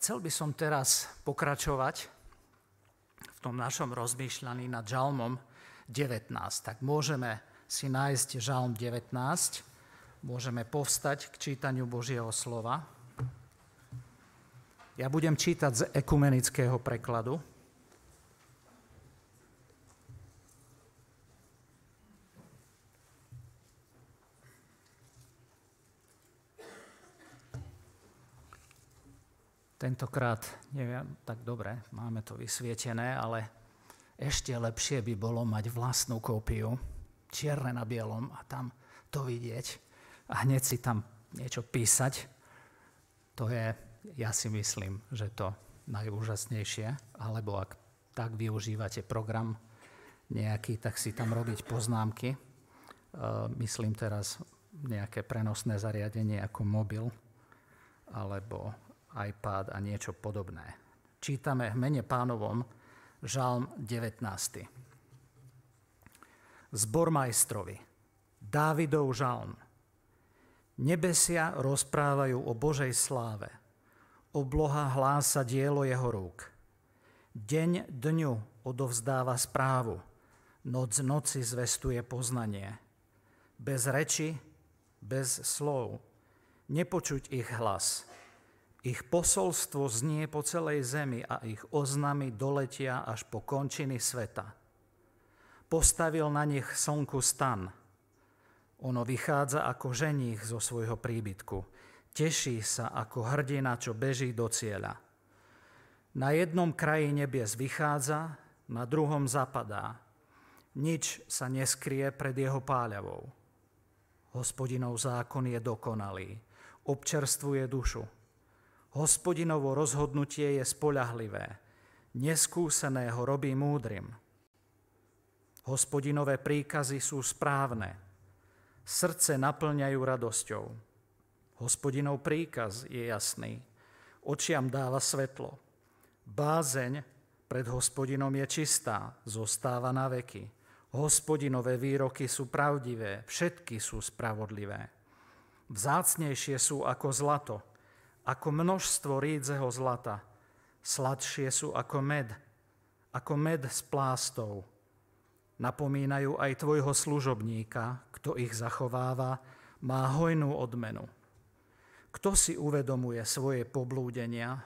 Chcel by som teraz pokračovať v tom našom rozmýšľaní nad žalmom 19. Tak môžeme si nájsť žalm 19, môžeme povstať k čítaniu Božieho slova. Ja budem čítať z ekumenického prekladu. Tentokrát, neviem, tak dobre, máme to vysvietené, ale ešte lepšie by bolo mať vlastnú kópiu, čierne na bielom a tam to vidieť a hneď si tam niečo písať. To je, ja si myslím, že to najúžasnejšie, alebo ak tak využívate program nejaký, tak si tam robiť poznámky. Myslím teraz nejaké prenosné zariadenie ako mobil alebo iPad a niečo podobné. Čítame v mene pánovom Žalm 19. Zbor majstrovi. Dávidov žalm. Nebesia rozprávajú o Božej sláve. Obloha hlása dielo jeho rúk. Deň dňu odovzdáva správu. Noc noci zvestuje poznanie. Bez reči, bez slov. Nepočuť ich hlas – ich posolstvo znie po celej zemi a ich oznamy doletia až po končiny sveta. Postavil na nich slnku stan. Ono vychádza ako ženích zo svojho príbytku. Teší sa ako hrdina, čo beží do cieľa. Na jednom kraji nebies vychádza, na druhom zapadá. Nič sa neskrie pred jeho páľavou. Hospodinov zákon je dokonalý, občerstvuje dušu Hospodinovo rozhodnutie je spoľahlivé, neskúseného robí múdrym. Hospodinové príkazy sú správne, srdce naplňajú radosťou. Hospodinov príkaz je jasný, očiam dáva svetlo. Bázeň pred hospodinom je čistá, zostáva na veky. Hospodinové výroky sú pravdivé, všetky sú spravodlivé. Vzácnejšie sú ako zlato, ako množstvo rídzeho zlata. Sladšie sú ako med, ako med s plástou. Napomínajú aj tvojho služobníka, kto ich zachováva, má hojnú odmenu. Kto si uvedomuje svoje poblúdenia,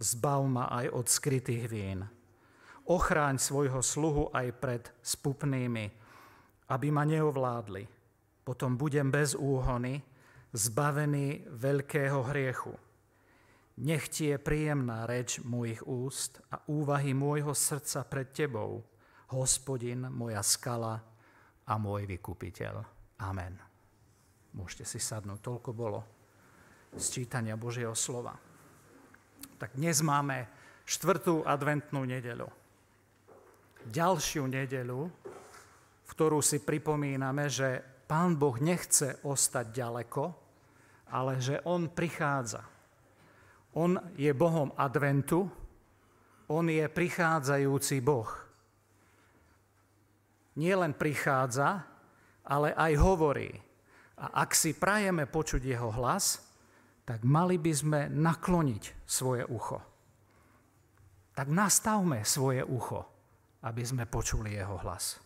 zbav ma aj od skrytých vín. Ochráň svojho sluhu aj pred spupnými, aby ma neovládli. Potom budem bez úhony, zbavený veľkého hriechu. Nech ti je príjemná reč mojich úst a úvahy môjho srdca pred tebou, hospodin, moja skala a môj vykupiteľ. Amen. Môžete si sadnúť, toľko bolo z čítania Božieho slova. Tak dnes máme štvrtú adventnú nedeľu. Ďalšiu nedeľu, v ktorú si pripomíname, že Pán Boh nechce ostať ďaleko, ale že on prichádza. On je Bohom adventu, on je prichádzajúci Boh. Nie len prichádza, ale aj hovorí. A ak si prajeme počuť jeho hlas, tak mali by sme nakloniť svoje ucho. Tak nastavme svoje ucho, aby sme počuli jeho hlas.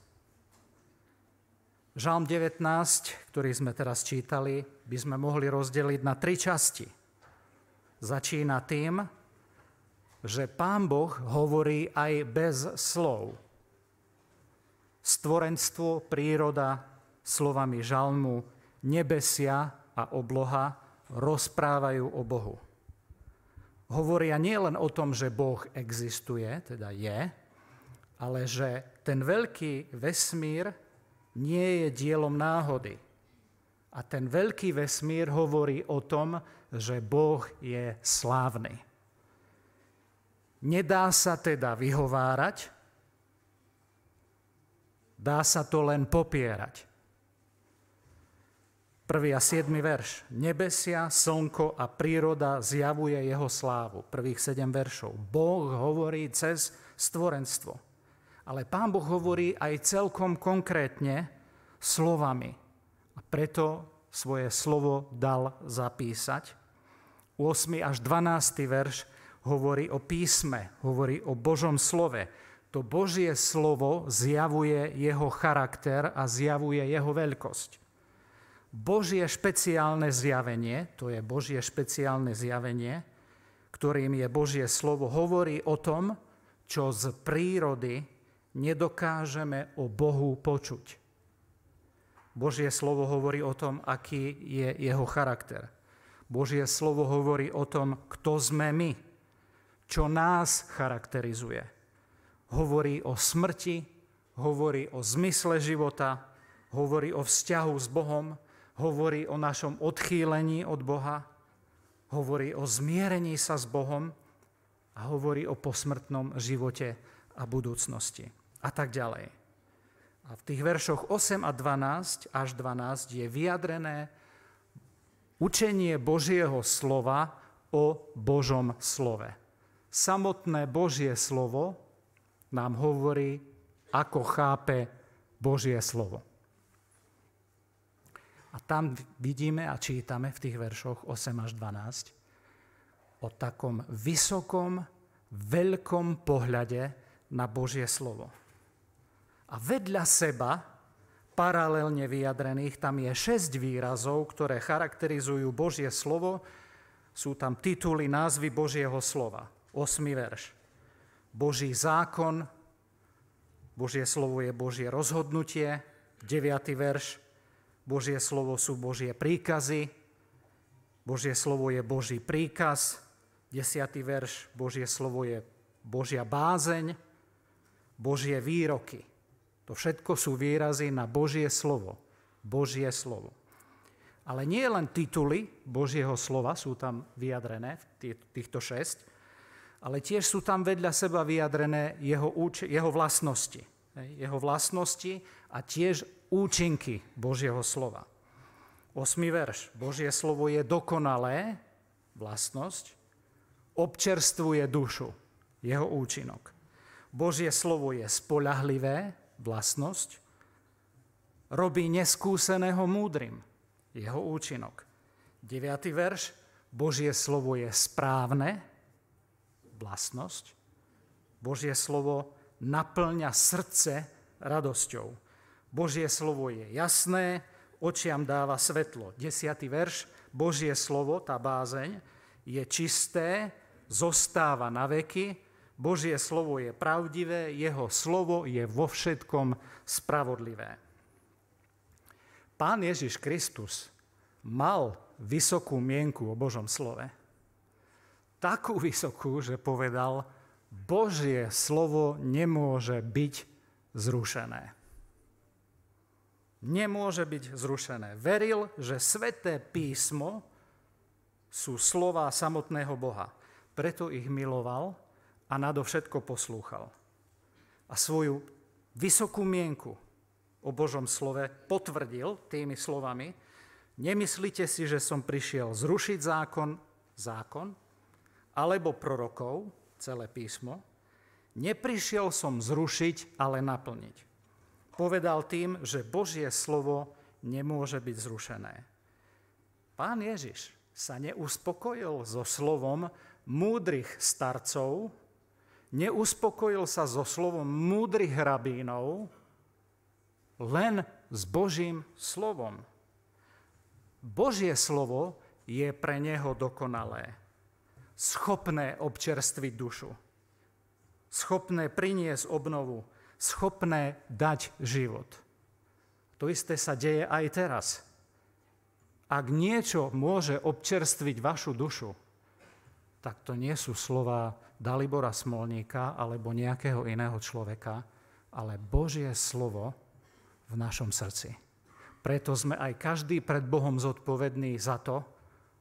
Žalm 19, ktorý sme teraz čítali, by sme mohli rozdeliť na tri časti. Začína tým, že Pán Boh hovorí aj bez slov. Stvorenstvo, príroda, slovami žalmu, nebesia a obloha rozprávajú o Bohu. Hovoria nielen o tom, že Boh existuje, teda je, ale že ten veľký vesmír nie je dielom náhody. A ten veľký vesmír hovorí o tom, že Boh je slávny. Nedá sa teda vyhovárať, dá sa to len popierať. Prvý a siedmy verš. Nebesia, slnko a príroda zjavuje jeho slávu. Prvých sedem veršov. Boh hovorí cez stvorenstvo. Ale pán Boh hovorí aj celkom konkrétne slovami. A preto svoje slovo dal zapísať. 8. až 12. verš hovorí o písme, hovorí o Božom slove. To Božie slovo zjavuje jeho charakter a zjavuje jeho veľkosť. Božie špeciálne zjavenie, to je Božie špeciálne zjavenie, ktorým je Božie slovo, hovorí o tom, čo z prírody nedokážeme o Bohu počuť. Božie slovo hovorí o tom, aký je jeho charakter. Božie slovo hovorí o tom, kto sme my, čo nás charakterizuje. Hovorí o smrti, hovorí o zmysle života, hovorí o vzťahu s Bohom, hovorí o našom odchýlení od Boha, hovorí o zmierení sa s Bohom a hovorí o posmrtnom živote a budúcnosti a tak ďalej. A v tých veršoch 8 a 12 až 12 je vyjadrené učenie Božieho slova o Božom slove. Samotné Božie slovo nám hovorí, ako chápe Božie slovo. A tam vidíme a čítame v tých veršoch 8 až 12 o takom vysokom, veľkom pohľade na Božie slovo. A vedľa seba, paralelne vyjadrených, tam je šesť výrazov, ktoré charakterizujú Božie slovo. Sú tam tituly, názvy Božieho slova. 8. verš. Boží zákon, Božie slovo je Božie rozhodnutie, 9. verš, Božie slovo sú Božie príkazy, Božie slovo je Boží príkaz, desiatý verš, Božie slovo je Božia bázeň, Božie výroky. To všetko sú výrazy na Božie slovo. Božie slovo. Ale nie len tituly Božieho slova sú tam vyjadrené, týchto šesť, ale tiež sú tam vedľa seba vyjadrené jeho, jeho vlastnosti. Jeho vlastnosti a tiež účinky Božieho slova. 8. verš. Božie slovo je dokonalé, vlastnosť, občerstvuje dušu, jeho účinok. Božie slovo je spolahlivé, vlastnosť, robí neskúseného múdrym, jeho účinok. 9. verš. Božie slovo je správne, vlastnosť. Božie slovo naplňa srdce radosťou. Božie slovo je jasné, očiam dáva svetlo. Desiatý verš, Božie slovo, tá bázeň, je čisté, zostáva na veky, Božie slovo je pravdivé, jeho slovo je vo všetkom spravodlivé. Pán Ježiš Kristus mal vysokú mienku o Božom slove. Takú vysokú, že povedal, Božie slovo nemôže byť zrušené nemôže byť zrušené. Veril, že sveté písmo sú slova samotného Boha. Preto ich miloval a nadovšetko poslúchal. A svoju vysokú mienku o Božom slove potvrdil tými slovami, nemyslíte si, že som prišiel zrušiť zákon, zákon, alebo prorokov, celé písmo, neprišiel som zrušiť, ale naplniť povedal tým, že Božie slovo nemôže byť zrušené. Pán Ježiš sa neuspokojil so slovom múdrych starcov, neuspokojil sa so slovom múdrych rabínov, len s Božím slovom. Božie slovo je pre neho dokonalé, schopné občerstviť dušu, schopné priniesť obnovu, schopné dať život. To isté sa deje aj teraz. Ak niečo môže občerstviť vašu dušu, tak to nie sú slova Dalibora Smolníka alebo nejakého iného človeka, ale Božie slovo v našom srdci. Preto sme aj každý pred Bohom zodpovedný za to,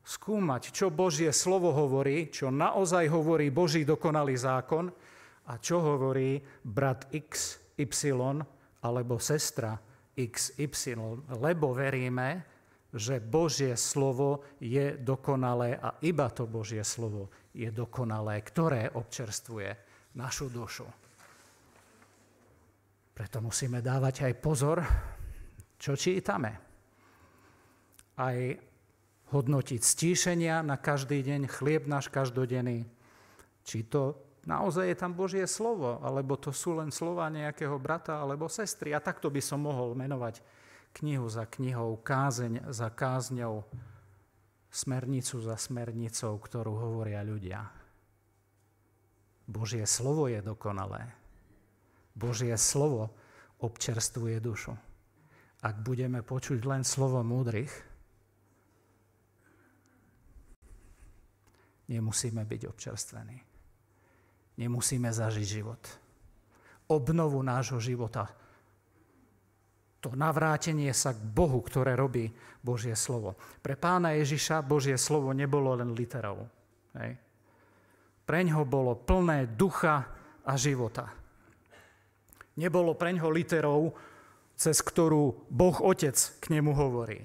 skúmať, čo Božie slovo hovorí, čo naozaj hovorí Boží dokonalý zákon a čo hovorí brat X, Y alebo sestra XY, lebo veríme, že Božie slovo je dokonalé a iba to Božie slovo je dokonalé, ktoré občerstvuje našu dušu. Preto musíme dávať aj pozor, čo čítame. Aj hodnotiť stíšenia na každý deň, chlieb náš každodenný, či to naozaj je tam Božie slovo, alebo to sú len slova nejakého brata alebo sestry. A takto by som mohol menovať knihu za knihou, kázeň za kázňou, smernicu za smernicou, ktorú hovoria ľudia. Božie slovo je dokonalé. Božie slovo občerstvuje dušu. Ak budeme počuť len slovo múdrych, nemusíme byť občerstvení. Nemusíme zažiť život. Obnovu nášho života. To navrátenie sa k Bohu, ktoré robí Božie slovo. Pre pána Ježiša Božie slovo nebolo len literou. Hej. Preň ho bolo plné ducha a života. Nebolo preňho literou, cez ktorú Boh Otec k nemu hovorí.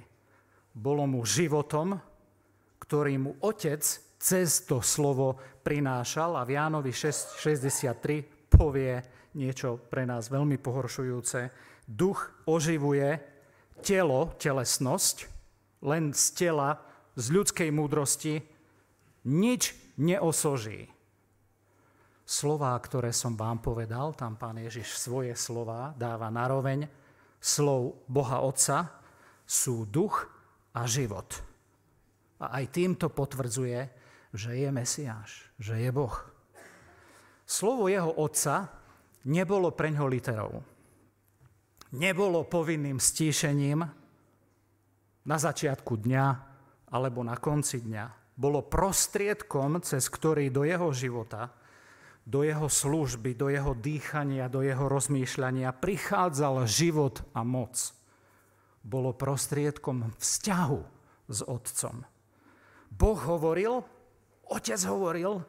Bolo mu životom, ktorý mu Otec cez to slovo prinášal a v Jánovi 6.63 povie niečo pre nás veľmi pohoršujúce. Duch oživuje telo, telesnosť, len z tela, z ľudskej múdrosti, nič neosoží. Slová, ktoré som vám povedal, tam pán Ježiš svoje slova dáva naroveň slov Boha Otca, sú duch a život. A aj týmto potvrdzuje, že je Mesiáš, že je Boh. Slovo jeho otca nebolo pre ňo literou. Nebolo povinným stíšením na začiatku dňa alebo na konci dňa. Bolo prostriedkom, cez ktorý do jeho života, do jeho služby, do jeho dýchania, do jeho rozmýšľania prichádzal život a moc. Bolo prostriedkom vzťahu s Otcom. Boh hovoril Otec hovoril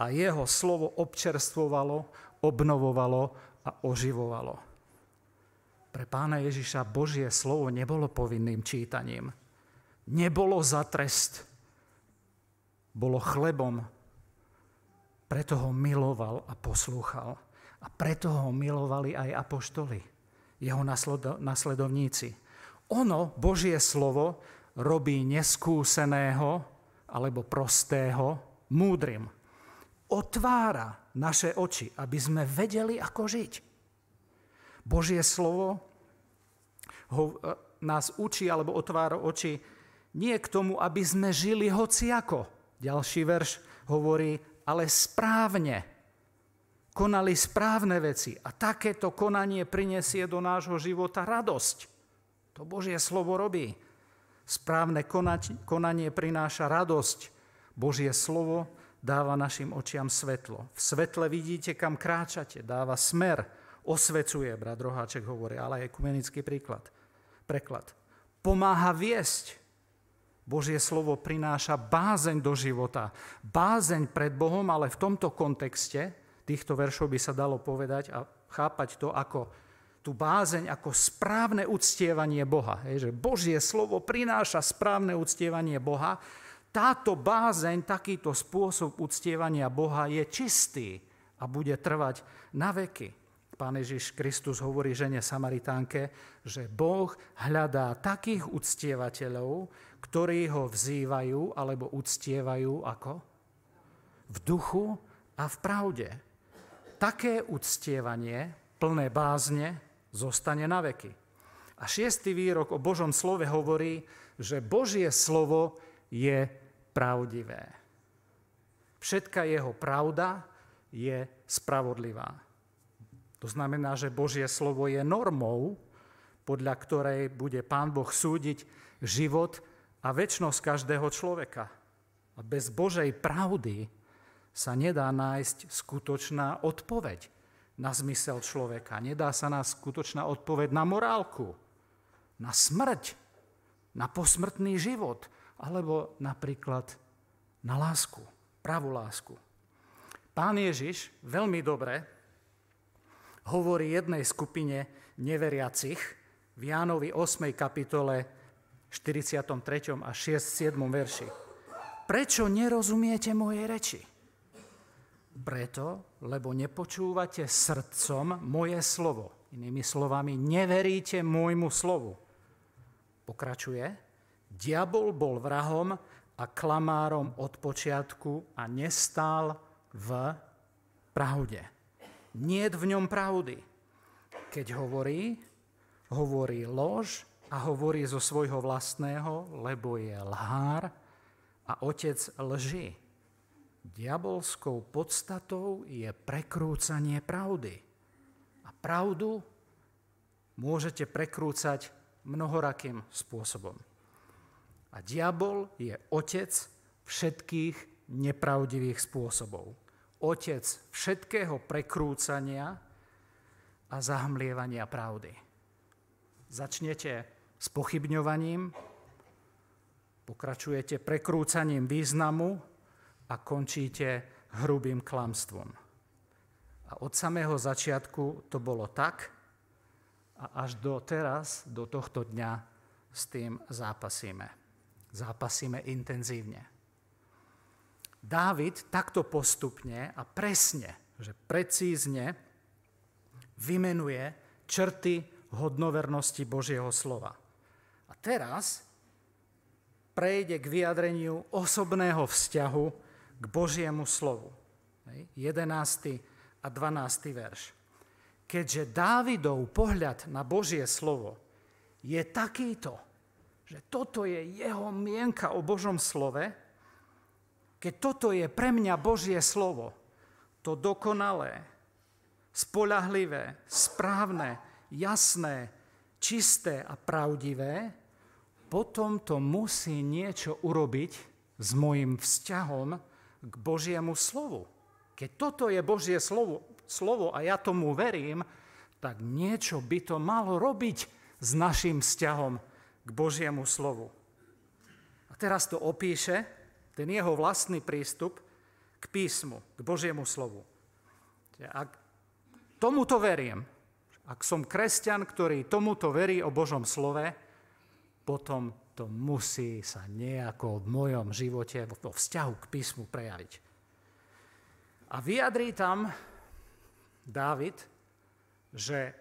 a jeho slovo občerstvovalo, obnovovalo a oživovalo. Pre pána Ježiša Božie slovo nebolo povinným čítaním. Nebolo za trest. Bolo chlebom. Preto ho miloval a poslúchal. A preto ho milovali aj apoštoli, jeho nasledovníci. Ono, Božie slovo, robí neskúseného, alebo prostého múdrym. Otvára naše oči, aby sme vedeli, ako žiť. Božie slovo ho, e, nás učí alebo otvára oči nie k tomu, aby sme žili hociako. Ďalší verš hovorí, ale správne. Konali správne veci a takéto konanie prinesie do nášho života radosť. To Božie slovo robí. Správne konanie prináša radosť. Božie slovo dáva našim očiam svetlo. V svetle vidíte, kam kráčate, dáva smer, osvecuje, brat Roháček hovorí, ale aj kumenický príklad, preklad. Pomáha viesť. Božie slovo prináša bázeň do života. Bázeň pred Bohom, ale v tomto kontexte týchto veršov by sa dalo povedať a chápať to ako tú bázeň ako správne uctievanie Boha. Hej, že Božie slovo prináša správne uctievanie Boha. Táto bázeň, takýto spôsob uctievania Boha je čistý a bude trvať na veky. Pán Ježiš Kristus hovorí žene Samaritánke, že Boh hľadá takých uctievateľov, ktorí ho vzývajú alebo uctievajú ako? V duchu a v pravde. Také uctievanie, plné bázne, zostane na veky. A šiestý výrok o Božom slove hovorí, že Božie slovo je pravdivé. Všetka jeho pravda je spravodlivá. To znamená, že Božie slovo je normou, podľa ktorej bude Pán Boh súdiť život a väčnosť každého človeka. A bez Božej pravdy sa nedá nájsť skutočná odpoveď na zmysel človeka. Nedá sa nás skutočná odpoveď na morálku, na smrť, na posmrtný život, alebo napríklad na lásku, pravú lásku. Pán Ježiš veľmi dobre hovorí jednej skupine neveriacich v Jánovi 8. kapitole 43. a 6. 7. verši. Prečo nerozumiete mojej reči? Preto, lebo nepočúvate srdcom moje slovo. Inými slovami, neveríte môjmu slovu. Pokračuje, Diabol bol vrahom a klamárom od počiatku a nestál v pravde. Nie v ňom pravdy. Keď hovorí, hovorí lož a hovorí zo svojho vlastného, lebo je lhár a otec lži. Diabolskou podstatou je prekrúcanie pravdy. A pravdu môžete prekrúcať mnohorakým spôsobom. A diabol je otec všetkých nepravdivých spôsobov. Otec všetkého prekrúcania a zahmlievania pravdy. Začnete s pochybňovaním, pokračujete prekrúcaním významu a končíte hrubým klamstvom. A od samého začiatku to bolo tak a až do teraz, do tohto dňa s tým zápasíme. Zápasíme intenzívne. Dávid takto postupne a presne, že precízne vymenuje črty hodnovernosti Božieho slova. A teraz prejde k vyjadreniu osobného vzťahu k Božiemu slovu. 11. a 12. verš. Keďže Dávidov pohľad na Božie slovo je takýto, že toto je jeho mienka o Božom slove, keď toto je pre mňa Božie slovo, to dokonalé, spolahlivé, správne, jasné, čisté a pravdivé, potom to musí niečo urobiť s môjim vzťahom k Božiemu slovu. Keď toto je Božie slovo, slovo a ja tomu verím, tak niečo by to malo robiť s našim vzťahom k Božiemu slovu. A teraz to opíše, ten jeho vlastný prístup k písmu, k Božiemu slovu. Ak tomuto verím, ak som kresťan, ktorý tomuto verí o Božom slove, potom to musí sa nejako v mojom živote, vo vzťahu k písmu prejaviť. A vyjadrí tam Dávid, že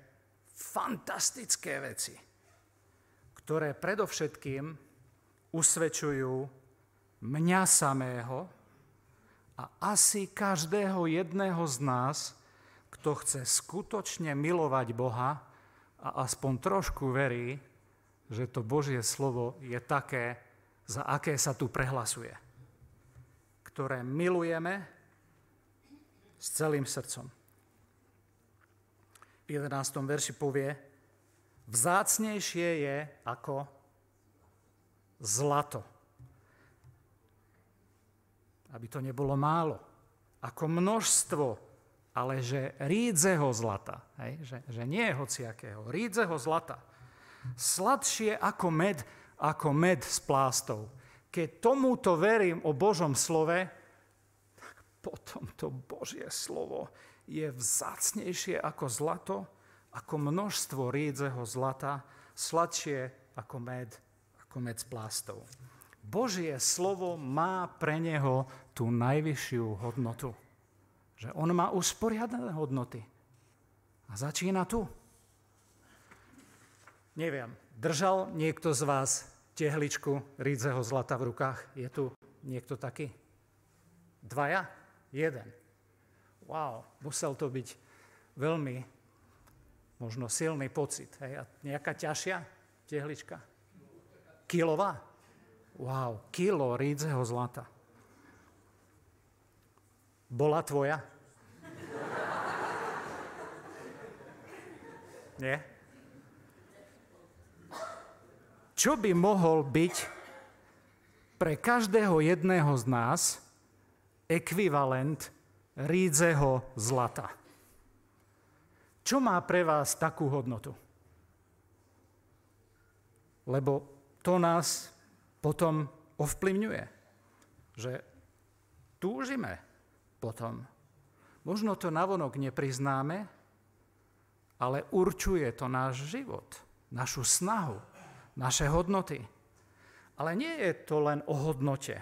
fantastické veci, ktoré predovšetkým usvedčujú mňa samého a asi každého jedného z nás, kto chce skutočne milovať Boha a aspoň trošku verí, že to Božie slovo je také, za aké sa tu prehlasuje, ktoré milujeme s celým srdcom. V 11. verši povie, vzácnejšie je ako zlato. Aby to nebolo málo. Ako množstvo, ale že rídzeho zlata. Hej? Že, že nie hociakého, rídzeho zlata Sladšie ako med, ako med s plástou. Keď tomuto verím o Božom slove, tak potom to Božie slovo je vzácnejšie ako zlato, ako množstvo rídzeho zlata, sladšie ako med, ako med s plástou. Božie slovo má pre neho tú najvyššiu hodnotu. Že on má usporiadané hodnoty. A začína tu. Neviem, držal niekto z vás tehličku rídzeho zlata v rukách? Je tu niekto taký? Dvaja? Jeden. Wow, musel to byť veľmi možno silný pocit. Hej? A nejaká ťažšia tehlička? Kilová? Wow, kilo rídzeho zlata. Bola tvoja? Nie? čo by mohol byť pre každého jedného z nás ekvivalent rídzeho zlata. Čo má pre vás takú hodnotu? Lebo to nás potom ovplyvňuje, že túžime potom. Možno to navonok nepriznáme, ale určuje to náš život, našu snahu, naše hodnoty. Ale nie je to len o hodnote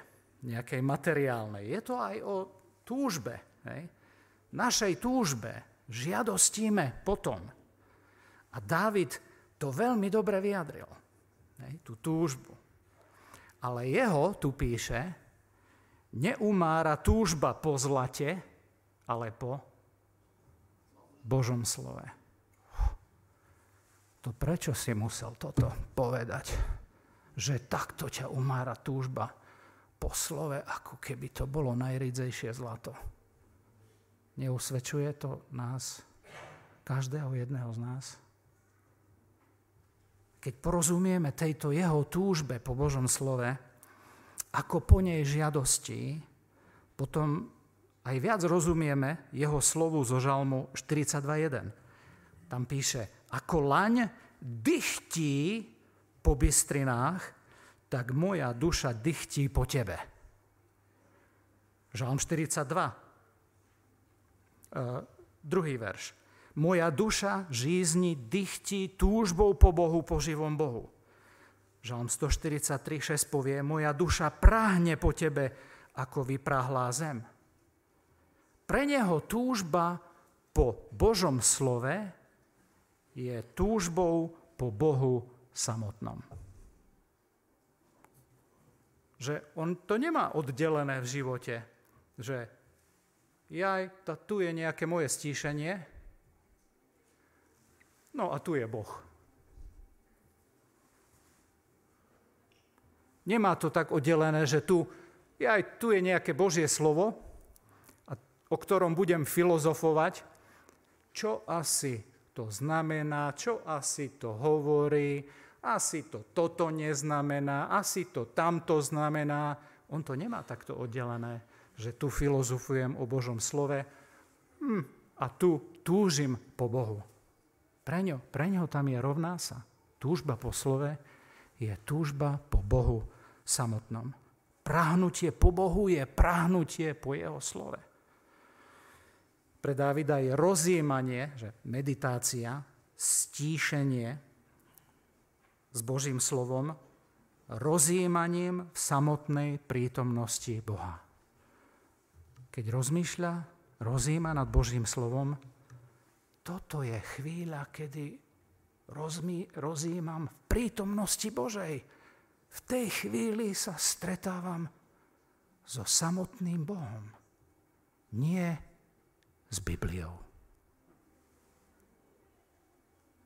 nejakej materiálnej, je to aj o túžbe. Hej? Našej túžbe žiadostíme potom. A Dávid to veľmi dobre vyjadril, hej? tú túžbu. Ale jeho, tu píše, neumára túžba po zlate, ale po Božom slove. To prečo si musel toto povedať? Že takto ťa umára túžba po slove, ako keby to bolo najridzejšie zlato. Neusvedčuje to nás, každého jedného z nás? Keď porozumieme tejto jeho túžbe po Božom slove, ako po nej žiadosti, potom aj viac rozumieme jeho slovu zo žalmu 42.1. Tam píše, ako laň dychtí po bystrinách, tak moja duša dychtí po tebe. Žalm 42. Uh, e, druhý verš. Moja duša žízni dychtí túžbou po Bohu, po živom Bohu. Žalm 143, 6 povie, moja duša práhne po tebe, ako vypráhlá zem. Pre neho túžba po Božom slove je túžbou po Bohu samotnom. Že on to nemá oddelené v živote, že jaj, tu je nejaké moje stíšenie, no a tu je Boh. Nemá to tak oddelené, že tu, jaj, tu je nejaké Božie slovo, o ktorom budem filozofovať, čo asi to znamená, čo asi to hovorí, asi to toto neznamená, asi to tamto znamená. On to nemá takto oddelené, že tu filozofujem o Božom slove hm, a tu túžim po Bohu. Preňo, preňo tam je rovná sa. Túžba po slove je túžba po Bohu samotnom. Prahnutie po Bohu je prahnutie po Jeho slove pre Dávida je rozjímanie, že meditácia, stíšenie s Božím slovom, rozjímaním v samotnej prítomnosti Boha. Keď rozmýšľa, rozjíma nad Božím slovom, toto je chvíľa, kedy rozmí, rozjímam v prítomnosti Božej. V tej chvíli sa stretávam so samotným Bohom. Nie s Bibliou.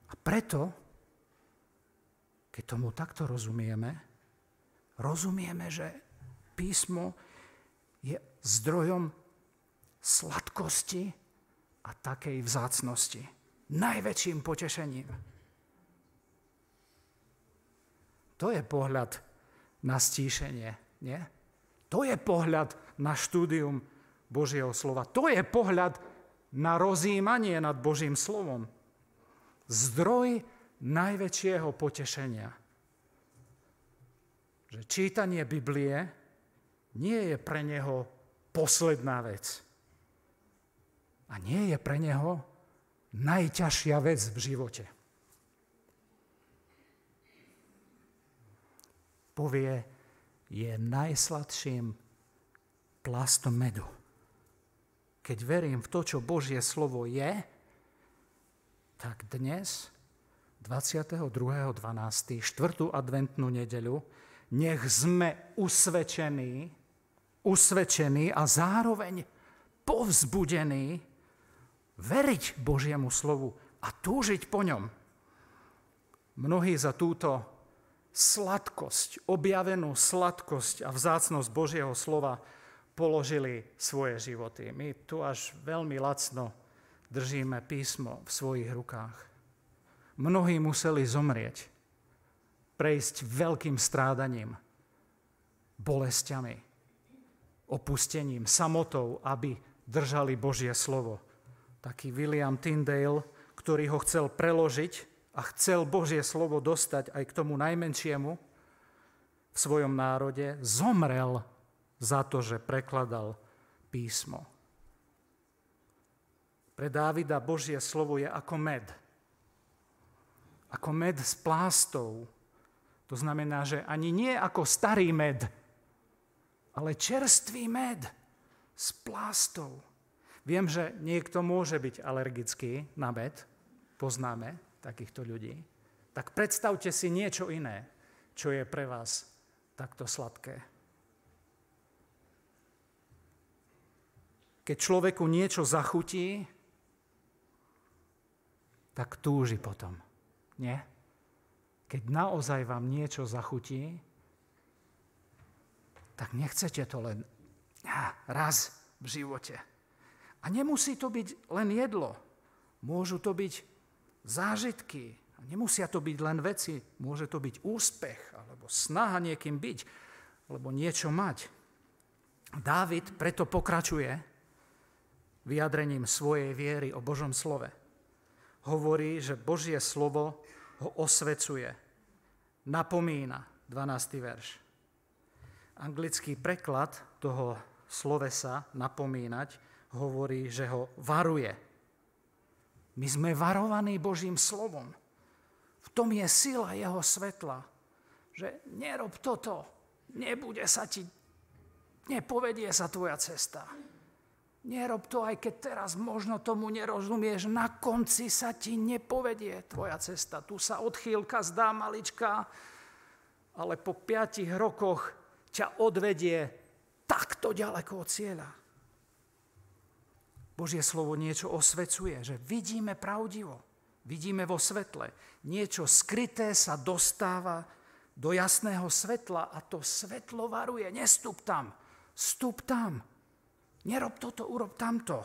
A preto, keď tomu takto rozumieme, rozumieme, že písmo je zdrojom sladkosti a takej vzácnosti. Najväčším potešením. To je pohľad na stíšenie, nie? To je pohľad na štúdium Božieho slova. To je pohľad na rozjímanie nad Božím slovom. Zdroj najväčšieho potešenia. Že čítanie Biblie nie je pre neho posledná vec. A nie je pre neho najťažšia vec v živote. Povie, je najsladším plastom medu keď verím v to, čo Božie slovo je, tak dnes, 22.12., 4. adventnú nedeľu, nech sme usvedčení, usvedčení a zároveň povzbudení veriť Božiemu slovu a túžiť po ňom. Mnohí za túto sladkosť, objavenú sladkosť a vzácnosť Božieho slova položili svoje životy. My tu až veľmi lacno držíme písmo v svojich rukách. Mnohí museli zomrieť, prejsť veľkým strádaním, bolestiami, opustením, samotou, aby držali Božie slovo. Taký William Tyndale, ktorý ho chcel preložiť a chcel Božie slovo dostať aj k tomu najmenšiemu v svojom národe, zomrel za to, že prekladal písmo. Pre Dávida Božie slovo je ako med. Ako med s plástou. To znamená, že ani nie ako starý med, ale čerstvý med s plástou. Viem, že niekto môže byť alergický na med, poznáme takýchto ľudí. Tak predstavte si niečo iné, čo je pre vás takto sladké. Keď človeku niečo zachutí, tak túži potom. Nie? Keď naozaj vám niečo zachutí, tak nechcete to len raz v živote. A nemusí to byť len jedlo. Môžu to byť zážitky. Nemusia to byť len veci. Môže to byť úspech, alebo snaha niekým byť, alebo niečo mať. Dávid preto pokračuje vyjadrením svojej viery o Božom slove. Hovorí, že Božie slovo ho osvecuje, napomína, 12. verš. Anglický preklad toho slovesa napomínať hovorí, že ho varuje. My sme varovaní Božím slovom. V tom je sila jeho svetla, že nerob toto, nebude sa ti, nepovedie sa tvoja cesta. Nerob to, aj keď teraz možno tomu nerozumieš, na konci sa ti nepovedie tvoja cesta. Tu sa odchýlka zdá malička, ale po piatich rokoch ťa odvedie takto ďaleko od cieľa. Božie slovo niečo osvecuje, že vidíme pravdivo, vidíme vo svetle. Niečo skryté sa dostáva do jasného svetla a to svetlo varuje. Nestup tam, stup tam. Nerob toto, urob tamto.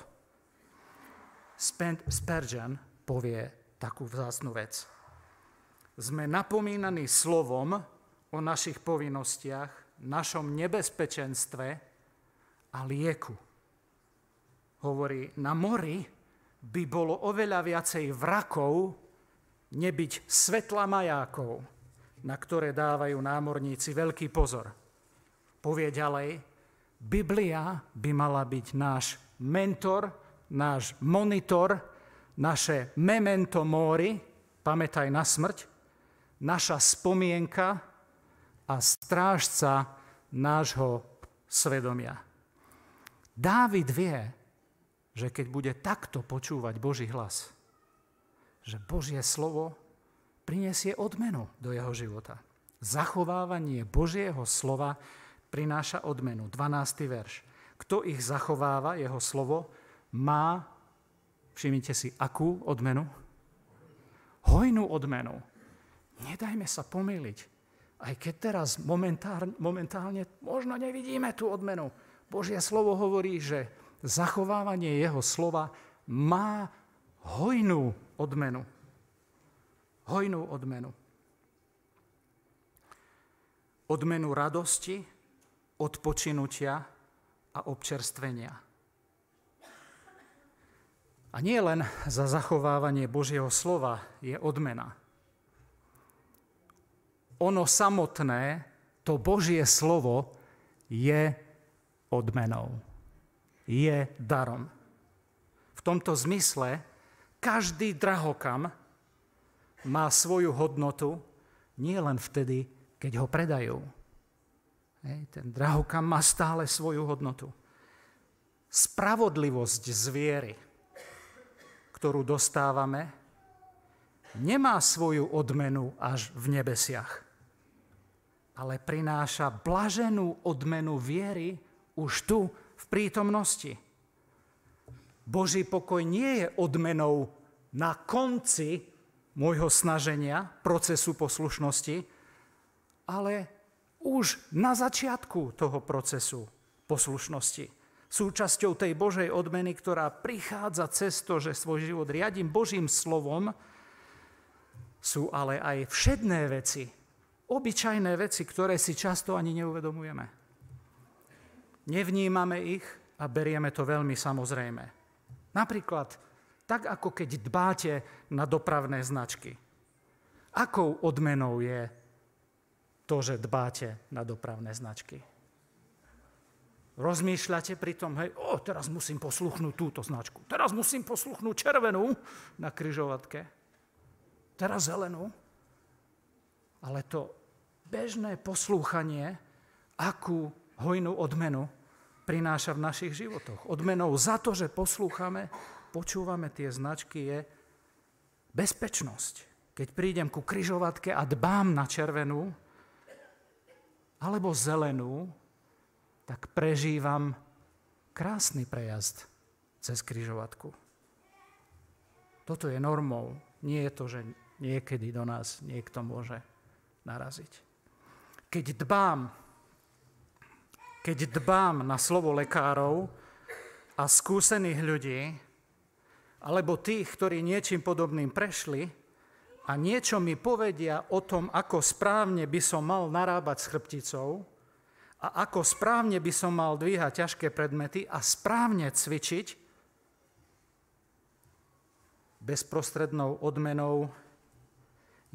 Spurgeon povie takú vzácnu vec. Sme napomínaní slovom o našich povinnostiach, našom nebezpečenstve a lieku. Hovorí, na mori by bolo oveľa viacej vrakov, nebyť svetla majákov, na ktoré dávajú námorníci veľký pozor. Povie ďalej, Biblia by mala byť náš mentor, náš monitor, naše memento mori, pamätaj na smrť, naša spomienka a strážca nášho svedomia. Dávid vie, že keď bude takto počúvať Boží hlas, že Božie slovo prinesie odmenu do jeho života. Zachovávanie Božieho slova prináša odmenu. 12. verš. Kto ich zachováva, jeho slovo, má, všimnite si, akú odmenu? Hojnú odmenu. Nedajme sa pomýliť. Aj keď teraz momentálne, možno nevidíme tú odmenu. Božie slovo hovorí, že zachovávanie jeho slova má hojnú odmenu. Hojnú odmenu. Odmenu radosti, odpočinutia a občerstvenia. A nie len za zachovávanie Božieho slova je odmena. Ono samotné, to Božie slovo, je odmenou. Je darom. V tomto zmysle každý drahokam má svoju hodnotu nie len vtedy, keď ho predajú ten drahokam má stále svoju hodnotu. Spravodlivosť z viery, ktorú dostávame, nemá svoju odmenu až v nebesiach, ale prináša blaženú odmenu viery už tu, prítomnosti. Boží pokoj nie je odmenou na konci môjho snaženia, procesu poslušnosti, ale už na začiatku toho procesu poslušnosti. Súčasťou tej Božej odmeny, ktorá prichádza cez to, že svoj život riadím Božím slovom, sú ale aj všedné veci, obyčajné veci, ktoré si často ani neuvedomujeme. Nevnímame ich a berieme to veľmi samozrejme. Napríklad, tak ako keď dbáte na dopravné značky. Akou odmenou je to, že dbáte na dopravné značky. Rozmýšľate pri tom, hej, o, teraz musím posluchnúť túto značku, teraz musím posluchnúť červenú na kryžovatke, teraz zelenú. Ale to bežné poslúchanie, akú hojnú odmenu prináša v našich životoch. Odmenou za to, že poslúchame, počúvame tie značky, je bezpečnosť. Keď prídem ku kryžovatke a dbám na červenú, alebo zelenú, tak prežívam krásny prejazd cez kryžovatku. Toto je normou. Nie je to, že niekedy do nás niekto môže naraziť. Keď dbám, keď dbám na slovo lekárov a skúsených ľudí, alebo tých, ktorí niečím podobným prešli a niečo mi povedia o tom, ako správne by som mal narábať s chrbticou a ako správne by som mal dvíhať ťažké predmety a správne cvičiť, bezprostrednou odmenou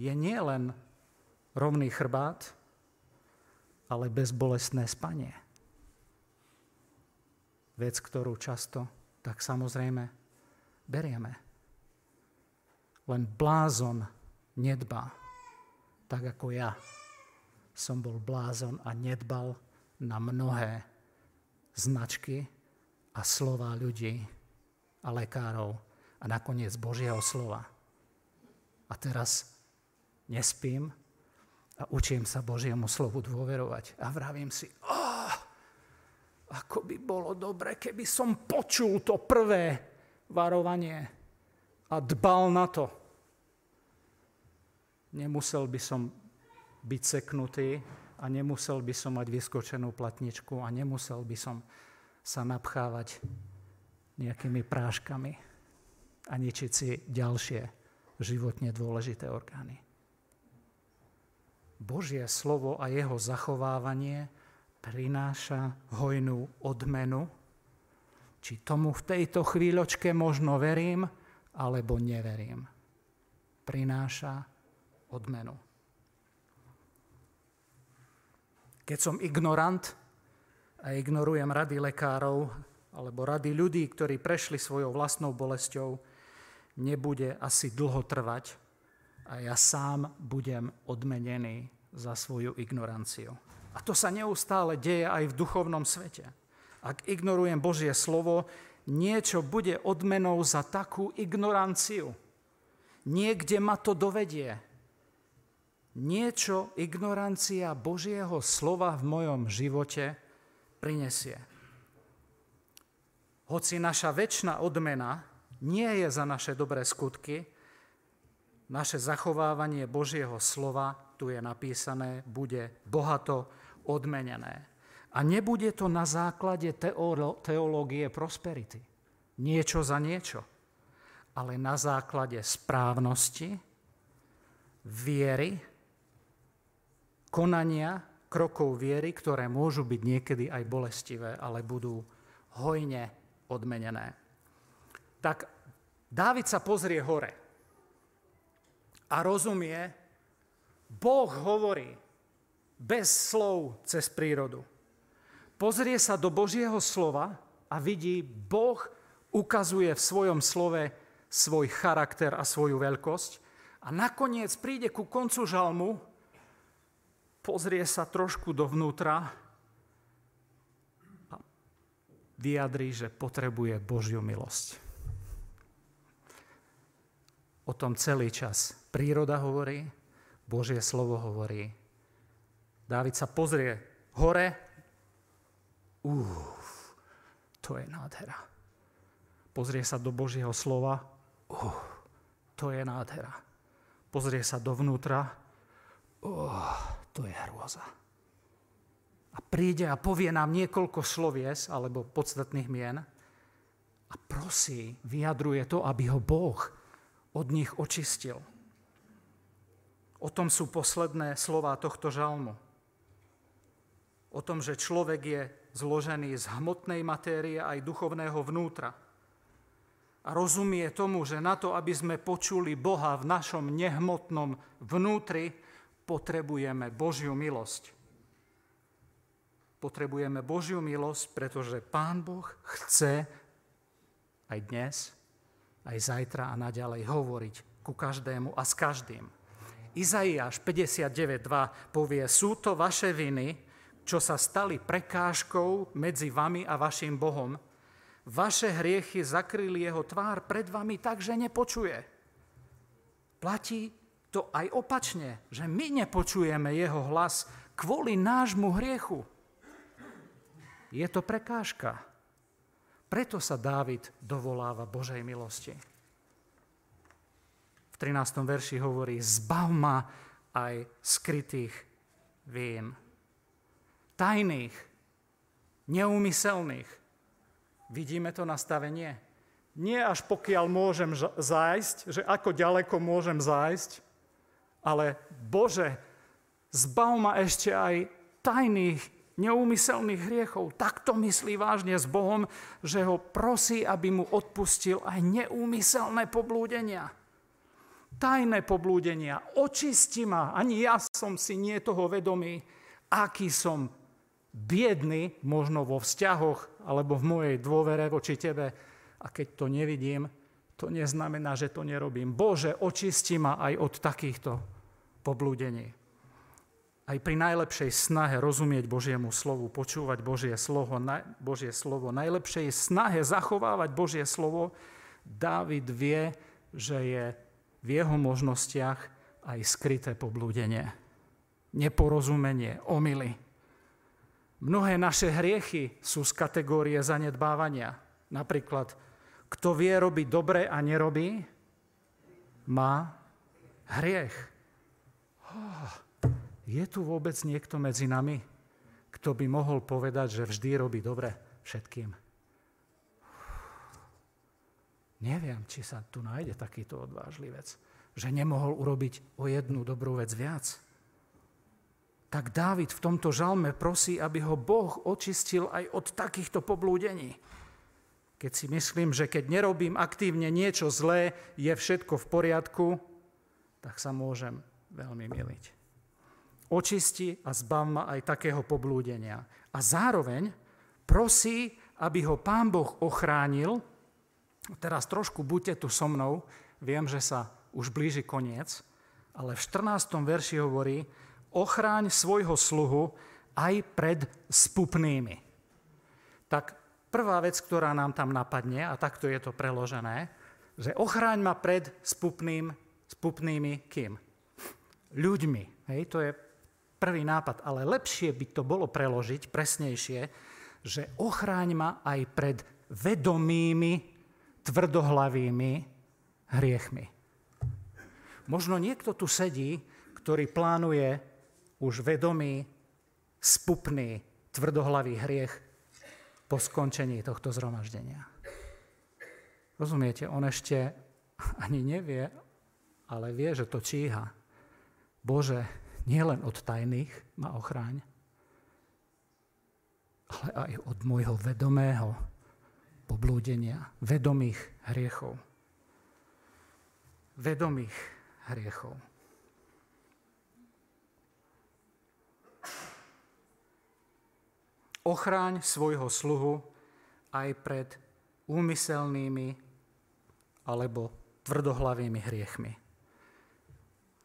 je nielen rovný chrbát, ale bezbolestné spanie. Vec, ktorú často tak samozrejme berieme. Len blázon nedbá, tak ako ja som bol blázon a nedbal na mnohé značky a slova ľudí a lekárov a nakoniec Božieho slova. A teraz nespím a učím sa Božiemu slovu dôverovať. A vravím si, oh, ako by bolo dobre, keby som počul to prvé varovanie a dbal na to. Nemusel by som byť seknutý a nemusel by som mať vyskočenú platničku a nemusel by som sa napchávať nejakými práškami a ničiť si ďalšie životne dôležité orgány. Božie slovo a jeho zachovávanie prináša hojnú odmenu, či tomu v tejto chvíľočke možno verím, alebo neverím. Prináša odmenu. Keď som ignorant a ignorujem rady lekárov alebo rady ľudí, ktorí prešli svojou vlastnou bolesťou, nebude asi dlho trvať, a ja sám budem odmenený za svoju ignoranciu. A to sa neustále deje aj v duchovnom svete. Ak ignorujem Božie slovo, niečo bude odmenou za takú ignoranciu. Niekde ma to dovedie. Niečo ignorancia Božieho slova v mojom živote prinesie. Hoci naša väčšina odmena nie je za naše dobré skutky, naše zachovávanie Božieho slova, tu je napísané, bude bohato odmenené. A nebude to na základe teológie prosperity. Niečo za niečo. Ale na základe správnosti, viery, konania, krokov viery, ktoré môžu byť niekedy aj bolestivé, ale budú hojne odmenené. Tak Dávid sa pozrie hore a rozumie, Boh hovorí bez slov cez prírodu. Pozrie sa do Božieho slova a vidí, Boh ukazuje v svojom slove svoj charakter a svoju veľkosť a nakoniec príde ku koncu žalmu, pozrie sa trošku dovnútra a vyjadrí, že potrebuje Božiu milosť. O tom celý čas príroda hovorí, Božie slovo hovorí. Dávid sa pozrie hore, uf, to je nádhera. Pozrie sa do Božieho slova, uf, to je nádhera. Pozrie sa dovnútra, uf, to je hrôza. A príde a povie nám niekoľko slovies alebo podstatných mien a prosí, vyjadruje to, aby ho Boh od nich očistil. O tom sú posledné slova tohto žalmu. O tom, že človek je zložený z hmotnej matérie aj duchovného vnútra. A rozumie tomu, že na to, aby sme počuli Boha v našom nehmotnom vnútri, potrebujeme Božiu milosť. Potrebujeme Božiu milosť, pretože Pán Boh chce aj dnes, aj zajtra a naďalej hovoriť ku každému a s každým. Izaiáš 59.2 povie, sú to vaše viny, čo sa stali prekážkou medzi vami a vašim Bohom. Vaše hriechy zakryli jeho tvár pred vami tak, že nepočuje. Platí to aj opačne, že my nepočujeme jeho hlas, kvôli nášmu hriechu. Je to prekážka. Preto sa Dávid dovoláva Božej milosti. V 13. verši hovorí, zbav ma aj skrytých vín. Tajných, neúmyselných. Vidíme to nastavenie? Nie až pokiaľ môžem zájsť, že ako ďaleko môžem zájsť, ale Bože, zbav ma ešte aj tajných neúmyselných hriechov. Tak to myslí vážne s Bohom, že ho prosí, aby mu odpustil aj neúmyselné poblúdenia. Tajné poblúdenia. Očisti ma. Ani ja som si nie toho vedomý, aký som biedný, možno vo vzťahoch alebo v mojej dôvere voči tebe. A keď to nevidím, to neznamená, že to nerobím. Bože, očisti ma aj od takýchto poblúdení aj pri najlepšej snahe rozumieť Božiemu slovu, počúvať Božie slovo, Božie slovo, najlepšej snahe zachovávať Božie slovo, Dávid vie, že je v jeho možnostiach aj skryté poblúdenie, neporozumenie, omily. Mnohé naše hriechy sú z kategórie zanedbávania. Napríklad, kto vie robiť dobre a nerobí, má hriech. Oh. Je tu vôbec niekto medzi nami, kto by mohol povedať, že vždy robí dobre všetkým? Neviem, či sa tu nájde takýto odvážlivec, že nemohol urobiť o jednu dobrú vec viac. Tak Dávid v tomto žalme prosí, aby ho Boh očistil aj od takýchto poblúdení. Keď si myslím, že keď nerobím aktívne niečo zlé, je všetko v poriadku, tak sa môžem veľmi miliť očisti a zbav ma aj takého poblúdenia. A zároveň prosí, aby ho Pán Boh ochránil. Teraz trošku buďte tu so mnou, viem, že sa už blíži koniec, ale v 14. verši hovorí, ochráň svojho sluhu aj pred spupnými. Tak prvá vec, ktorá nám tam napadne, a takto je to preložené, že ochráň ma pred spupným, spupnými kým? Ľuďmi. Hej, to je prvý nápad, ale lepšie by to bolo preložiť presnejšie, že ochráň ma aj pred vedomými, tvrdohlavými hriechmi. Možno niekto tu sedí, ktorý plánuje už vedomý, spupný, tvrdohlavý hriech po skončení tohto zhromaždenia. Rozumiete, on ešte ani nevie, ale vie, že to číha. Bože, nielen od tajných ma ochráň, ale aj od môjho vedomého poblúdenia, vedomých hriechov. Vedomých hriechov. Ochráň svojho sluhu aj pred úmyselnými alebo tvrdohlavými hriechmi.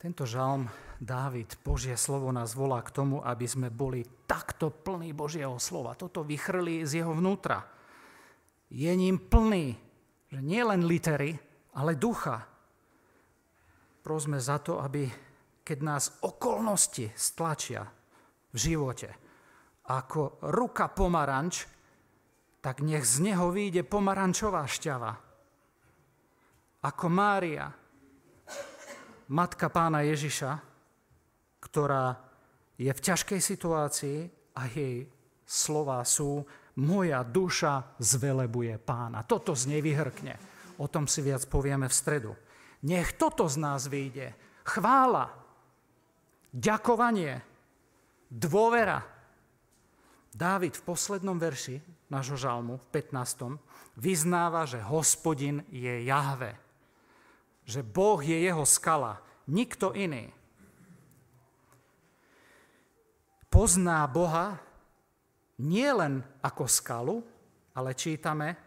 Tento žalm Dávid, Božie slovo nás volá k tomu, aby sme boli takto plní Božieho slova. Toto vychrli z jeho vnútra. Je ním plný, že nie len litery, ale ducha. Prosme za to, aby keď nás okolnosti stlačia v živote, ako ruka pomaranč, tak nech z neho vyjde pomarančová šťava. Ako Mária, matka pána Ježiša, ktorá je v ťažkej situácii a jej slova sú moja duša zvelebuje pána. Toto z nej vyhrkne. O tom si viac povieme v stredu. Nech toto z nás vyjde. Chvála, ďakovanie, dôvera. Dávid v poslednom verši nášho žalmu, v 15. vyznáva, že hospodin je Jahve. Že Boh je jeho skala, nikto iný. pozná Boha nie len ako skalu, ale čítame,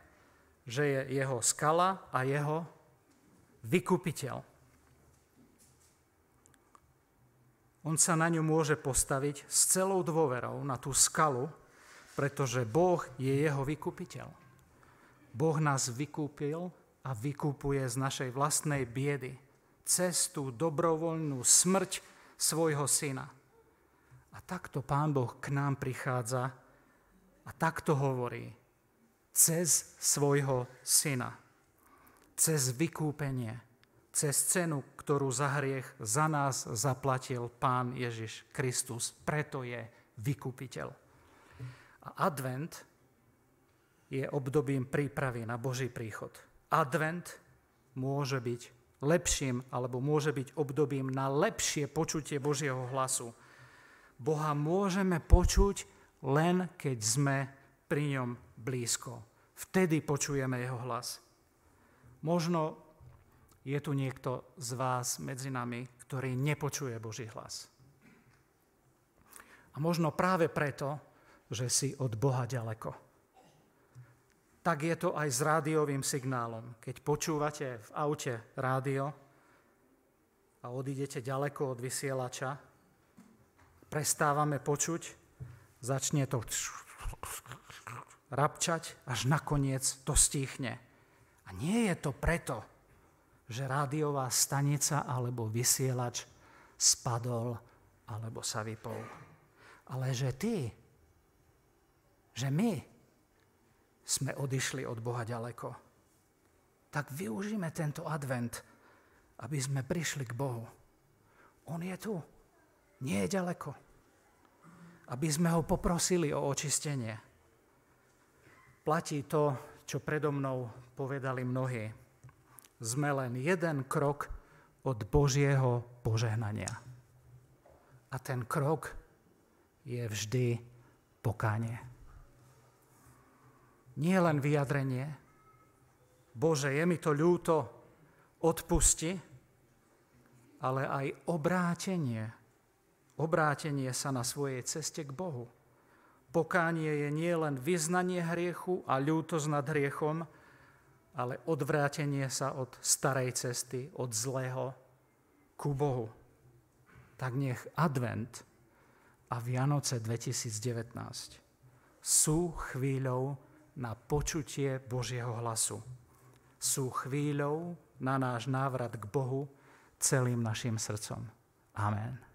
že je jeho skala a jeho vykupiteľ. On sa na ňu môže postaviť s celou dôverou na tú skalu, pretože Boh je jeho vykupiteľ. Boh nás vykúpil a vykúpuje z našej vlastnej biedy cez tú dobrovoľnú smrť svojho syna. A takto Pán Boh k nám prichádza a takto hovorí cez svojho syna, cez vykúpenie, cez cenu, ktorú za hriech za nás zaplatil Pán Ježiš Kristus. Preto je vykúpiteľ. A advent je obdobím prípravy na Boží príchod. Advent môže byť lepším alebo môže byť obdobím na lepšie počutie Božieho hlasu. Boha môžeme počuť len keď sme pri ňom blízko. Vtedy počujeme jeho hlas. Možno je tu niekto z vás medzi nami, ktorý nepočuje Boží hlas. A možno práve preto, že si od Boha ďaleko. Tak je to aj s rádiovým signálom. Keď počúvate v aute rádio a odídete ďaleko od vysielača, prestávame počuť, začne to rapčať, až nakoniec to stichne. A nie je to preto, že rádiová stanica alebo vysielač spadol alebo sa vypol. Ale že ty, že my sme odišli od Boha ďaleko. Tak využíme tento advent, aby sme prišli k Bohu. On je tu, nie je ďaleko aby sme ho poprosili o očistenie. Platí to, čo predo mnou povedali mnohí. Sme len jeden krok od Božieho požehnania. A ten krok je vždy pokánie. Nie len vyjadrenie, Bože, je mi to ľúto, odpusti, ale aj obrátenie obrátenie sa na svojej ceste k Bohu. Pokánie je nie len vyznanie hriechu a ľútosť nad hriechom, ale odvrátenie sa od starej cesty, od zlého ku Bohu. Tak nech advent a Vianoce 2019 sú chvíľou na počutie Božieho hlasu. Sú chvíľou na náš návrat k Bohu celým našim srdcom. Amen.